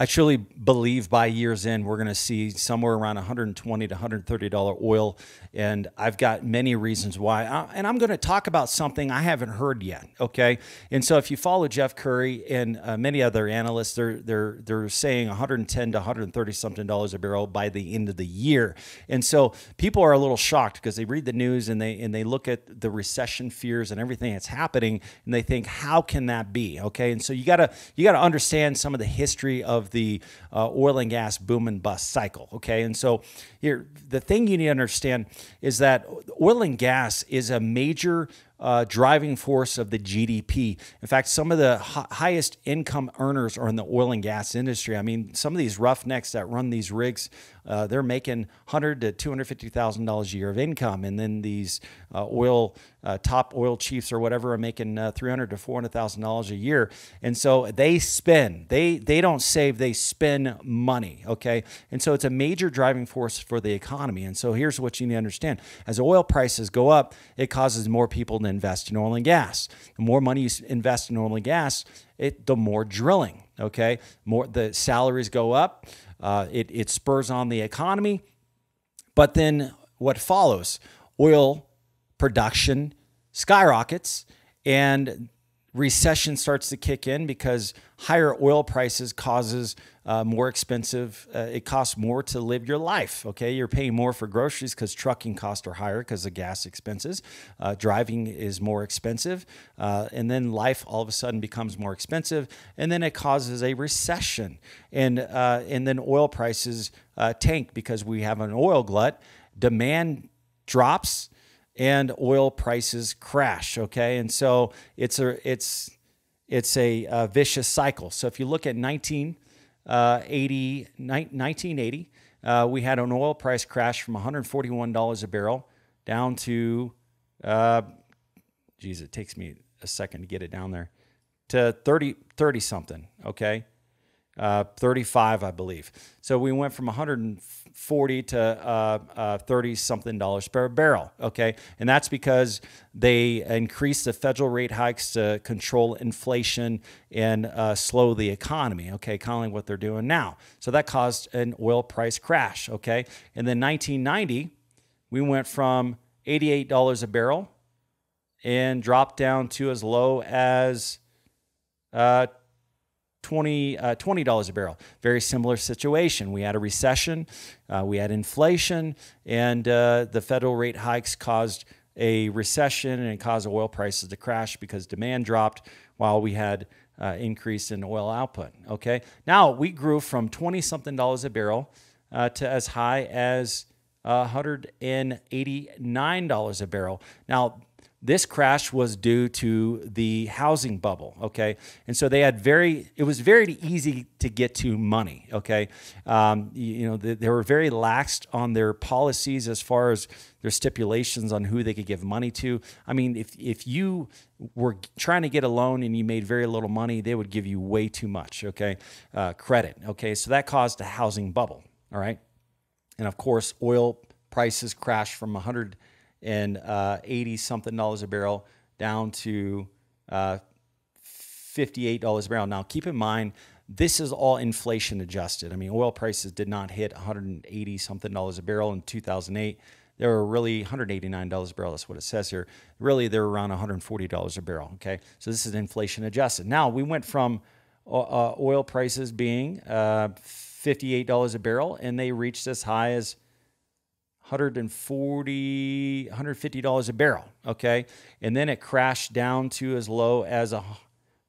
I truly believe by year's end we're going to see somewhere around 120 to 130 dollar oil, and I've got many reasons why. And I'm going to talk about something I haven't heard yet. Okay, and so if you follow Jeff Currie and uh, many other analysts, they're they're they're saying 110 to 130 something dollars a barrel by the end of the year, and so people are a little shocked because they read the news and they and they look at the recession fears and everything that's happening, and they think, how can that be? Okay, and so you gotta you gotta understand some of the history of the uh, oil and gas boom and bust cycle. Okay, and so here the thing you need to understand is that oil and gas is a major uh, driving force of the GDP. In fact, some of the highest income earners are in the oil and gas industry. I mean, some of these roughnecks that run these rigs, uh, they're making hundred to two hundred fifty thousand dollars a year of income, and then these uh, oil uh, top oil chiefs or whatever are making uh, three hundred to four hundred thousand dollars a year, and so they spend. They they don't save. They spend money. Okay, and so it's a major driving force for the economy. And so here's what you need to understand: as oil prices go up, it causes more people to invest in oil and gas. The more money you invest in oil and gas, it the more drilling. Okay, more the salaries go up. Uh, it, it spurs on the economy. But then what follows? Oil production skyrockets and recession starts to kick in because higher oil prices causes uh, more expensive uh, it costs more to live your life okay? You're paying more for groceries because trucking costs are higher because of gas expenses. Uh, driving is more expensive uh, and then life all of a sudden becomes more expensive and then it causes a recession. And uh, and then oil prices uh, tank because we have an oil glut. Demand drops and oil prices crash. Okay, and so it's a it's it's a, a vicious cycle. So if you look at 1980, uh, 1980, uh, we had an oil price crash from 141 dollars a barrel down to, uh, geez, it takes me a second to get it down there to 30 30 something. Okay, uh, 35, I believe. So we went from 140 to uh, uh, 30 something dollars per barrel. Okay. And that's because they increased the federal rate hikes to control inflation and uh, slow the economy. Okay. Kind of what they're doing now. So that caused an oil price crash. Okay. And then 1990, we went from $88 a barrel and dropped down to as low as uh, 20 uh, $20 a barrel. Very similar situation. We had a recession, uh, we had inflation, and uh, the federal rate hikes caused a recession and caused oil prices to crash because demand dropped while we had uh, increase in oil output. Okay, now we grew from 20 something dollars a barrel uh, to as high as $189 a barrel. Now this crash was due to the housing bubble okay? And so they had very it was very easy to get to money okay? Um, you, know they, they, were very laxed on their policies as far as their stipulations on who they could give money to. I mean if, if you were trying to get a loan and you made very little money they would give you way too much okay? Uh, credit okay? So that caused a housing bubble all right? And of course oil prices crashed from 100 and uh, 80 something dollars a barrel down to uh, $58 a barrel. Now, keep in mind, this is all inflation adjusted. I mean, oil prices did not hit 180 something dollars a barrel in 2008. They were really $189 a barrel. That's what it says here. Really, they're around $140 a barrel. Okay, so this is inflation adjusted. Now we went from uh, uh oil prices being uh, $58 a barrel, and they reached as high as 140 $150 a barrel okay? And then it crashed down to as low as a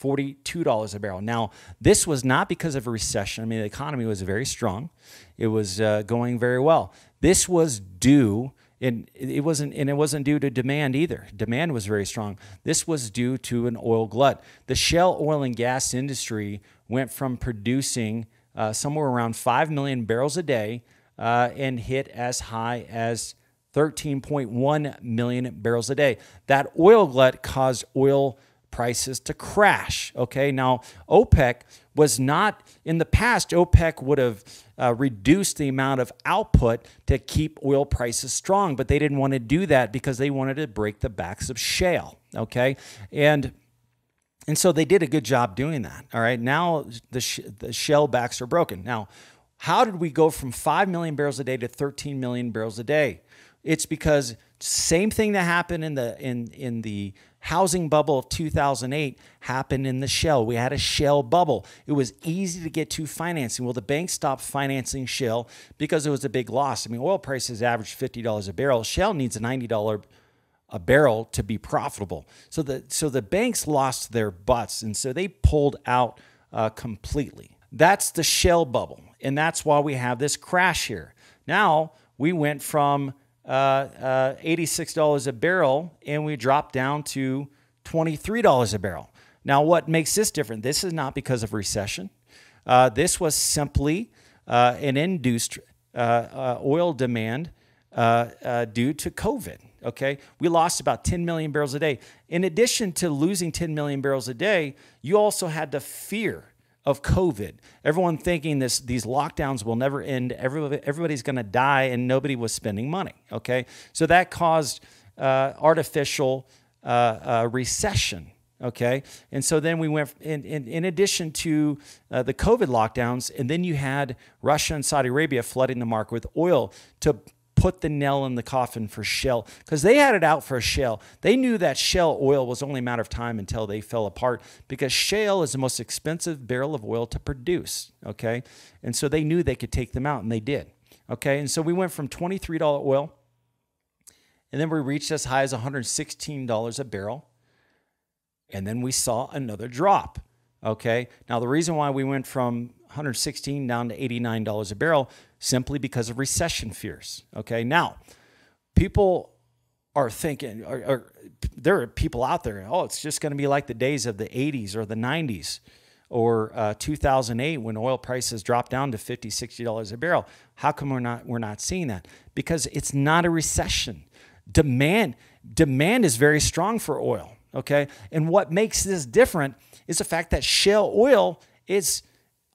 $42 a barrel. Now this was not because of a recession. I mean the economy was very strong. It was uh, going very well. This was due and it wasn't and it wasn't due to demand either. Demand was very strong. This was due to an oil glut. The shale oil and gas industry went from producing uh, somewhere around 5 million barrels a day uh, and hit as high as 13.1 million barrels a day. That oil glut caused oil prices to crash. Okay, now OPEC was not, in the past, OPEC would have uh, reduced the amount of output to keep oil prices strong, but they didn't want to do that because they wanted to break the backs of shale. Okay, and And so they did a good job doing that. All right. Now the, sh- the shale backs are broken. Now, how did we go from 5 million barrels a day to 13 million barrels a day? It's because same thing that happened in the in in the housing bubble of 2008 happened in the shale. We had a shale bubble. It was easy to get to financing. Well, the banks stopped financing shale because it was a big loss. I mean, oil prices averaged $50 a barrel. Shale needs a $90 a barrel to be profitable. So the so the banks lost their butts, and so they pulled out uh, completely. That's the shale bubble, and that's why we have this crash here. Now we went from uh, uh, $86 a barrel and we dropped down to $23 a barrel. Now, what makes this different? This is not because of recession. Uh, this was simply uh, an induced uh, uh, oil demand due to COVID. Okay, we lost about 10 million barrels a day. In addition to losing 10 million barrels a day, you also had the fear of COVID. Everyone thinking this these lockdowns will never end. Everybody, everybody's going to die, and nobody was spending money. Okay, so that caused uh, artificial uh, uh, recession. Okay, and so then we went in. In, in addition to uh, the COVID lockdowns, and then you had Russia and Saudi Arabia flooding the market with oil to put the nail in the coffin for shale because they had it out for shale. They knew that shale oil was only a matter of time until they fell apart because shale is the most expensive barrel of oil to produce. Okay. And so they knew they could take them out and they did. Okay. And so we went from $23 oil and then we reached as high as $116 a barrel. And then we saw another drop. Okay. Now, the reason why we went from 116 down to $89 a barrel simply because of recession fears. Okay. Now, people are thinking, or, or there are people out there, oh, it's just going to be like the days of the 80s or the 90s or uh, 2008 when oil prices dropped down to 50 60 dollars a barrel how come we're not we're not seeing that because it's not a recession demand demand is very strong for oil okay and what makes this different is the fact that shale oil is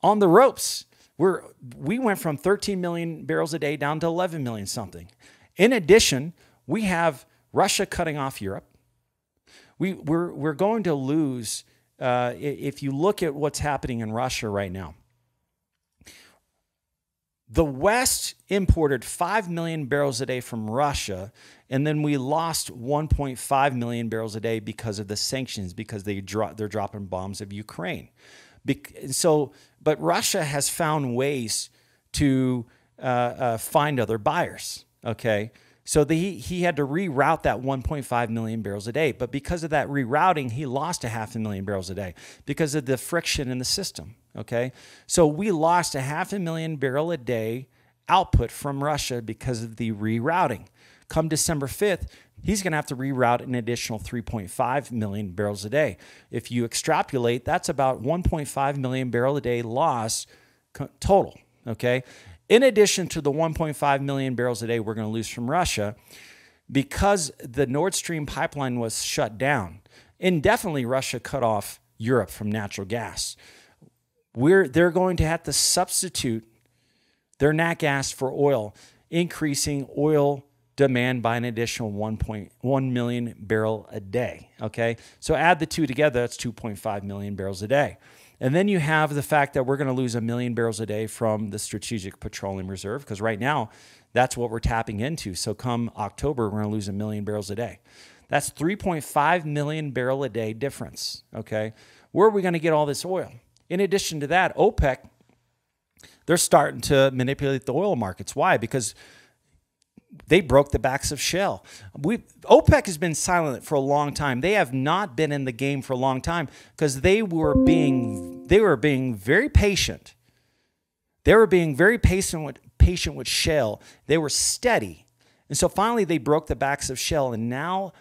on the ropes we're, we went from 13 million barrels a day down to 11 million something. In addition, we have Russia cutting off Europe. We, we're, we're going to lose, uh, if you look at what's happening in Russia right now, the West imported 5 million barrels a day from Russia, and then we lost 1.5 million barrels a day because of the sanctions, because they dro- they're dropping bombs of Ukraine. So but Russia has found ways to uh, uh, find other buyers. Okay. So the, he, he had to reroute that 1.5 million barrels a day. But because of that rerouting, he lost a half a million barrels a day because of the friction in the system. Okay. So we lost a half a million barrel a day output from Russia because of the rerouting. Come December 5th, he's going to have to reroute an additional 3.5 million barrels a day. If you extrapolate, that's about 1.5 million barrel a day loss total. Okay. In addition to the 1.5 million barrels a day we're going to lose from Russia, because the Nord Stream pipeline was shut down, indefinitely Russia cut off Europe from natural gas. We're, they're going to have to substitute their nat gas for oil, increasing oil demand by an additional 1.1 million barrel a day. Okay, so add the two together, that's 2.5 million barrels a day. And then you have the fact that we're going to lose a million barrels a day from the Strategic Petroleum Reserve, because right now that's what we're tapping into. So come October, we're going to lose a million barrels a day. That's 3.5 million barrel a day difference. Okay, where are we going to get all this oil? In addition to that, OPEC, they're starting to manipulate the oil markets. Why? Because they broke the backs of shale. We OPEC has been silent for a long time. They have not been in the game for a long time because they were being they were being very patient. They were being very patient with patient with shale. They were steady. And so finally they broke the backs of shale and now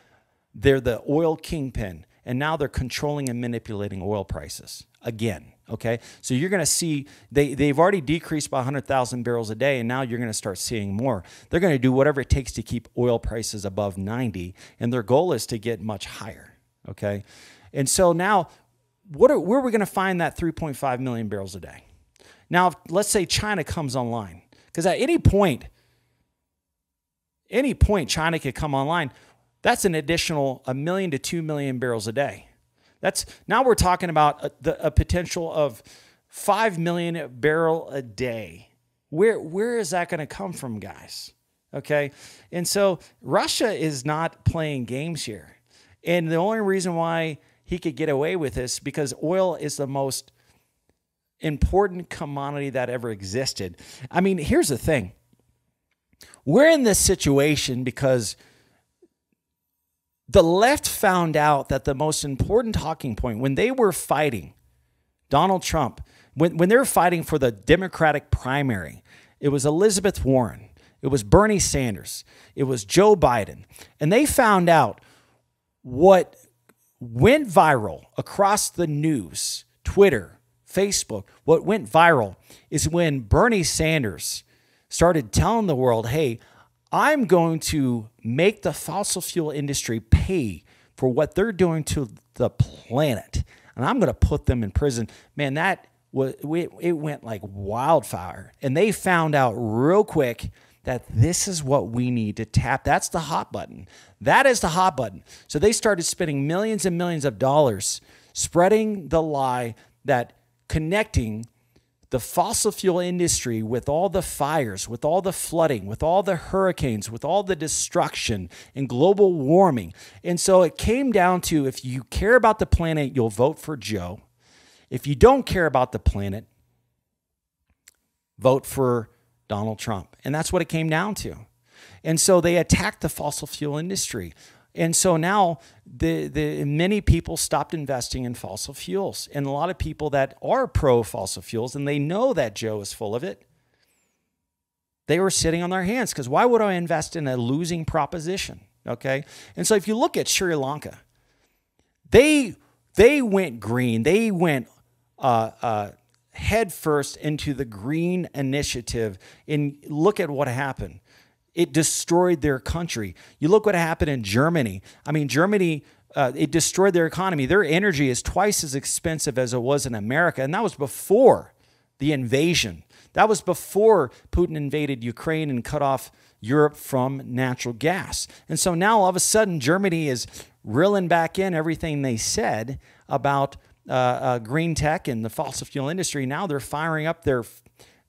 they're the oil kingpin and now they're controlling and manipulating oil prices again. Okay, so you're going to see they, they've already decreased by 100,000 barrels a day, and now you're going to start seeing more. They're going to do whatever it takes to keep oil prices above 90, and their goal is to get much higher. Okay, and so now, what are, where are we going to find that 3.5 million barrels a day? Now, let's say China comes online, because at any point, any point China could come online, that's an additional a million to two million barrels a day. That's now we're talking about a, the, a potential of 5 million barrel a day. Where where is that going to come from, guys? Okay? And so Russia is not playing games here. And the only reason why he could get away with this because oil is the most important commodity that ever existed. I mean, here's the thing. We're in this situation because the left found out that the most important talking point when they were fighting Donald Trump, when, when they were fighting for the Democratic primary, it was Elizabeth Warren, it was Bernie Sanders, it was Joe Biden. And they found out what went viral across the news, Twitter, Facebook, what went viral is when Bernie Sanders started telling the world, hey, I'm going to make the fossil fuel industry pay for what they're doing to the planet. And I'm going to put them in prison. Man, that was, it went like wildfire. And they found out real quick that this is what we need to tap. That's the hot button. That is the hot button. So they started spending millions and millions of dollars spreading the lie that connecting the fossil fuel industry with all the fires, with all the flooding, with all the hurricanes, with all the destruction and global warming. And so it came down to if you care about the planet, you'll vote for Joe. If you don't care about the planet, vote for Donald Trump. And that's what it came down to. And so they attacked the fossil fuel industry. And so now the, the many people stopped investing in fossil fuels. And a lot of people that are pro fossil fuels and they know that Joe is full of it, they were sitting on their hands because why would I invest in a losing proposition? Okay. And so if you look at Sri Lanka, they they went green. They went uh, uh, headfirst into the green initiative. And look at what happened. It destroyed their country. You look what happened in Germany. I mean, Germany, uh, it destroyed their economy. Their energy is twice as expensive as it was in America. And that was before the invasion. That was before Putin invaded Ukraine and cut off Europe from natural gas. And so now all of a sudden, Germany is reeling back in everything they said about uh, uh, green tech and the fossil fuel industry. Now they're firing up their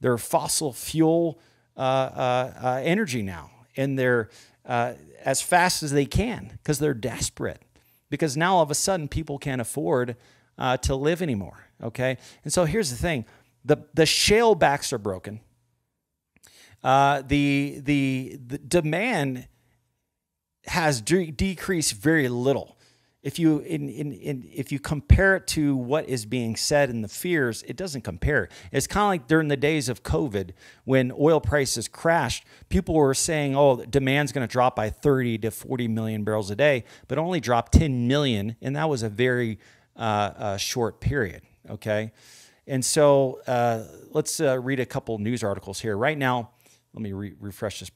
their fossil fuel Uh, uh, uh, energy now, and they're as fast as they can because they're desperate. Because now all of a sudden people can't afford to live anymore. Okay, and so here's the thing: the the shale backs are broken. the the the demand has de- decreased very little if you in, in, in, if you compare it to what is being said in the fears, it doesn't compare. It's kind of like during the days of COVID when oil prices crashed, people were saying, "Oh, demand's going to drop by 30 to 40 million barrels a day," but only dropped 10 million, and that was a very uh, uh, short period. Okay, and so uh, let's uh, read a couple news articles here right now. Let me re- refresh this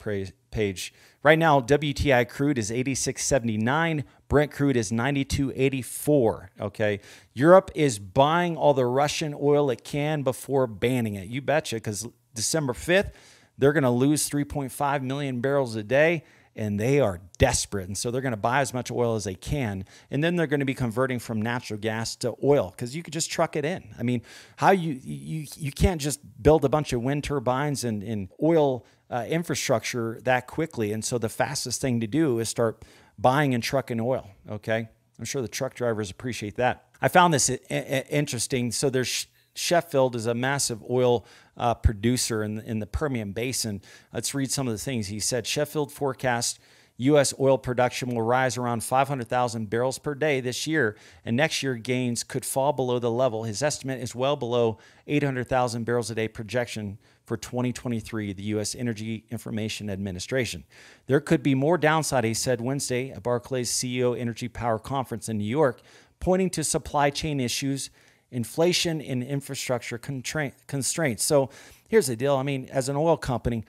page. Right now, WTI crude is 86.79. Brent crude is 92.84. Okay. Europe is buying all the Russian oil it can before banning it. You betcha, because December 5th, they're going to lose 3.5 million barrels a day and they are desperate. And so they're going to buy as much oil as they can. And then they're going to be converting from natural gas to oil because you could just truck it in. I mean, how you, you, you can't just build a bunch of wind turbines and, and oil uh, infrastructure that quickly. And so the fastest thing to do is start buying and trucking oil. Okay. I'm sure the truck drivers appreciate that. I found this interesting. So there's Sheffield is a massive oil uh, producer in in the Permian Basin. Let's read some of the things he said. Sheffield forecast U.S. oil production will rise around 500,000 barrels per day this year, and next year gains could fall below the level. His estimate is well below 800,000 barrels a day projection for 2023, the U.S. Energy Information Administration. There could be more downside, he said Wednesday at Barclays CEO Energy Power Conference in New York, pointing to supply chain issues inflation and infrastructure constraints. So here's the deal. I mean, as an oil company,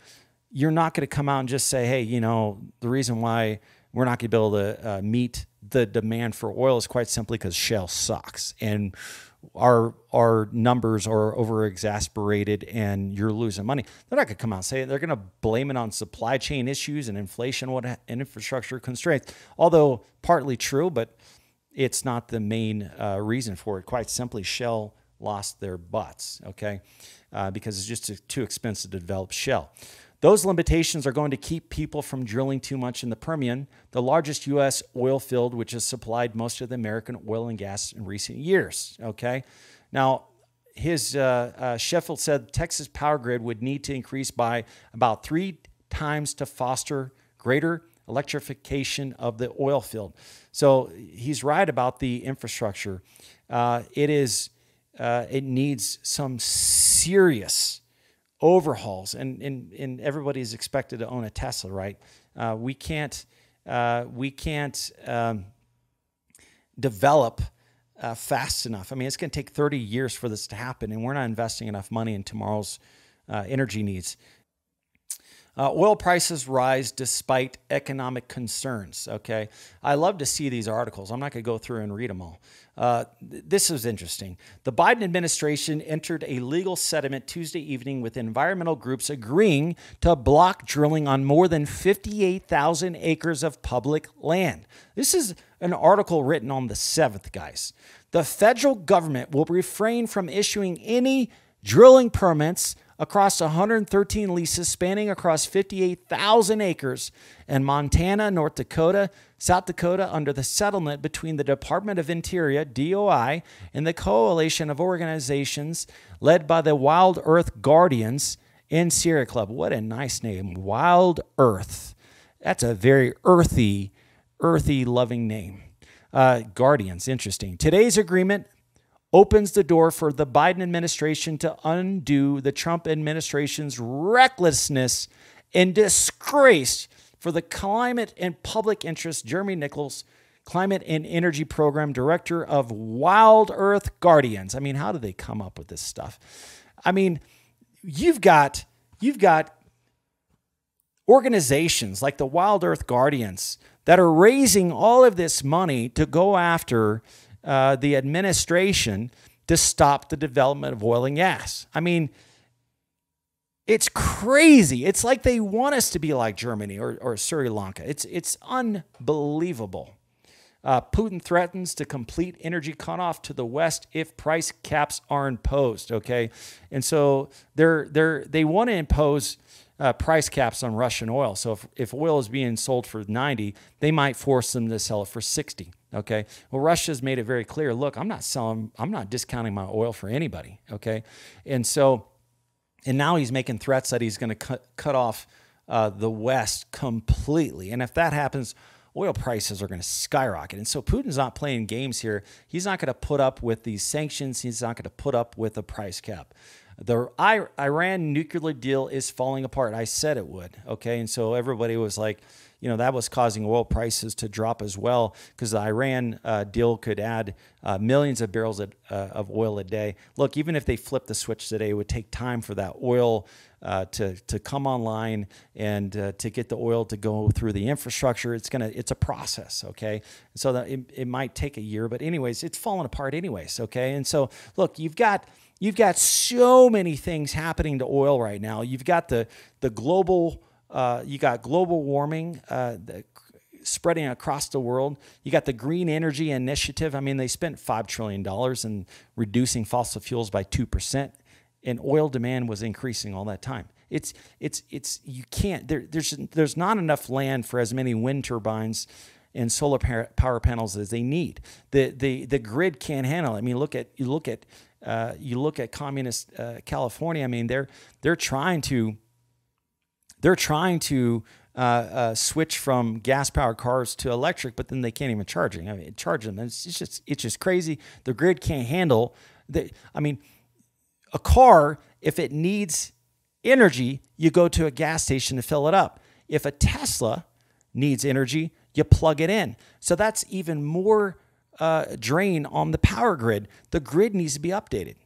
you're not going to come out and just say, hey, you know, the reason why we're not going to be able to uh, meet the demand for oil is quite simply because shale sucks and our our numbers are over exasperated and you're losing money. They're not going to come out and say it. They're going to blame it on supply chain issues and inflation, what and infrastructure constraints. Although partly true, but it's not the main uh, reason for it. Quite simply, Shale lost their butts, okay, uh, because it's just too expensive to develop shale. Those limitations are going to keep people from drilling too much in the Permian, the largest U.S. oil field, which has supplied most of the American oil and gas in recent years. Okay. Now, his uh, uh, Sheffield said Texas power grid would need to increase by about three times to foster greater electrification of the oil field. So he's right about the infrastructure. Uh, it is uh, it needs some serious overhauls, and, and, and everybody's expected to own a Tesla, right? Uh, we can't, uh, we can't um, develop uh, fast enough. I mean, it's going to take 30 years for this to happen, and we're not investing enough money in tomorrow's uh, energy needs. Uh, oil prices rise despite economic concerns. Okay. I love to see these articles. I'm not going to go through and read them all. Uh, this is interesting. The Biden administration entered a legal settlement Tuesday evening with environmental groups agreeing to block drilling on more than 58,000 acres of public land. This is an article written on the 7th, guys. The federal government will refrain from issuing any drilling permits across 113 leases spanning across 58,000 acres in Montana, North Dakota, South Dakota under the settlement between the Department of Interior, DOI, and the coalition of organizations led by the Wild Earth Guardians and Sierra Club. What a nice name, Wild Earth. That's a very earthy, earthy, loving name. Uh, Guardians, interesting. Today's agreement opens the door for the Biden administration to undo the Trump administration's recklessness and disgrace for the climate and public interest. Jeremy Nichols, Climate and Energy Program Director of Wild Earth Guardians. I mean, how do they come up with this stuff? I mean, you've got you've got organizations like the Wild Earth Guardians that are raising all of this money to go after uh, the administration to stop the development of oil and gas. I mean, it's crazy. It's like they want us to be like Germany or, or Sri Lanka. It's, it's unbelievable. Uh, Putin threatens to complete energy cutoff to the west if price caps are imposed. Okay, and so they're they're they want to impose uh, price caps on Russian oil. So if, if oil is being sold for 90, they might force them to sell it for 60. Okay. Well, Russia's made it very clear. Look, I'm not selling. I'm not discounting my oil for anybody. Okay. And so, and now he's making threats that he's going to cut cut off uh, the West completely. And if that happens, oil prices are going to skyrocket. And so Putin's not playing games here. He's not going to put up with these sanctions. He's not going to put up with a price cap the Iran nuclear deal is falling apart. I said it would. Okay. And so everybody was like, you know, that was causing oil prices to drop as well because the Iran uh, deal could add uh, millions of barrels of, uh, of oil a day. Look, even if they flip the switch today, it would take time for that oil uh, to, to come online and uh, to get the oil to go through the infrastructure. It's gonna it's a process, okay. So that it, it might take a year, but anyways, it's falling apart anyways, okay. And so look, you've got You've got so many things happening to oil right now. You've got the the global uh, you got global warming uh, the, spreading across the world. You got the green energy initiative. I mean, they spent five trillion dollars in reducing fossil fuels by two percent, and oil demand was increasing all that time. It's it's it's you can't there, there's there's not enough land for as many wind turbines and solar power panels as they need. The the the grid can't handle. It. I mean, look at you look at uh, you look at communist uh, California. I mean, they're they're trying to they're trying to uh, uh switch from gas powered cars to electric, but then they can't even charge them. I mean, charge them. It's, it's just it's just crazy. The grid can't handle. The, I mean, a car if it needs energy, you go to a gas station to fill it up. If a Tesla needs energy, you plug it in. So that's even more uh, drain on the power grid. The grid needs to be updated.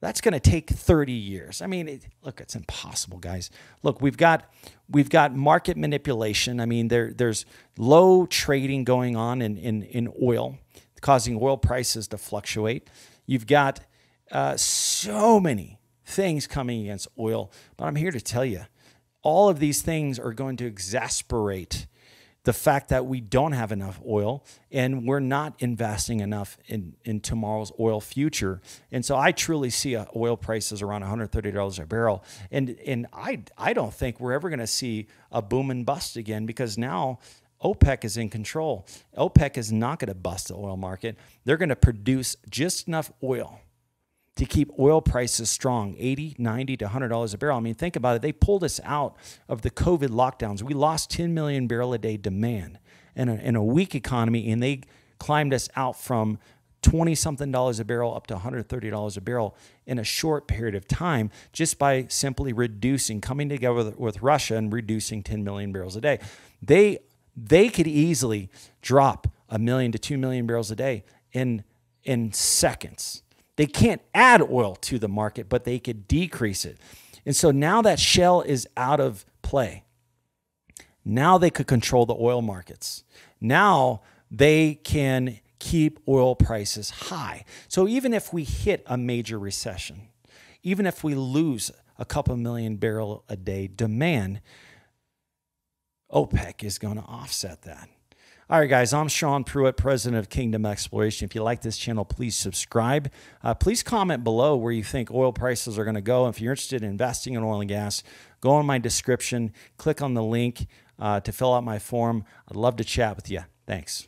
That's going to take 30 years. I mean, it, look, it's impossible, guys. Look, we've got we've got market manipulation. I mean, there there's low trading going on in in, in oil, causing oil prices to fluctuate. You've got uh, so many things coming against oil, but I'm here to tell you, all of these things are going to exasperate the fact that we don't have enough oil and we're not investing enough in, in tomorrow's oil future. And so I truly see uh, oil prices around $130 a barrel. And, and I, I don't think we're ever going to see a boom and bust again because now OPEC is in control. OPEC is not going to bust the oil market. They're going to produce just enough oil to keep oil prices strong 80 90 to 100 dollars a barrel. I mean think about it. They pulled us out of the covid lockdowns. We lost 10 million barrel a day demand in a, in a weak economy and they climbed us out from 20 something dollars a barrel up to 130 dollars a barrel in a short period of time just by simply reducing coming together with, russia and reducing 10 million barrels a day. They they could easily drop a million to 2 million barrels a day in in seconds they can't add oil to the market, but they could decrease it. And so now that shale is out of play, now they could control the oil markets. Now they can keep oil prices high. So even if we hit a major recession, even if we lose a couple million barrel a day demand, OPEC is going to offset that. All right, guys, I'm Sean Pruitt, president of Kingdom Exploration. If you like this channel, please subscribe. Uh, please comment below where you think oil prices are going to go. If you're interested in investing in oil and gas, go in my description, click on the link uh, to fill out my form. I'd love to chat with you. Thanks.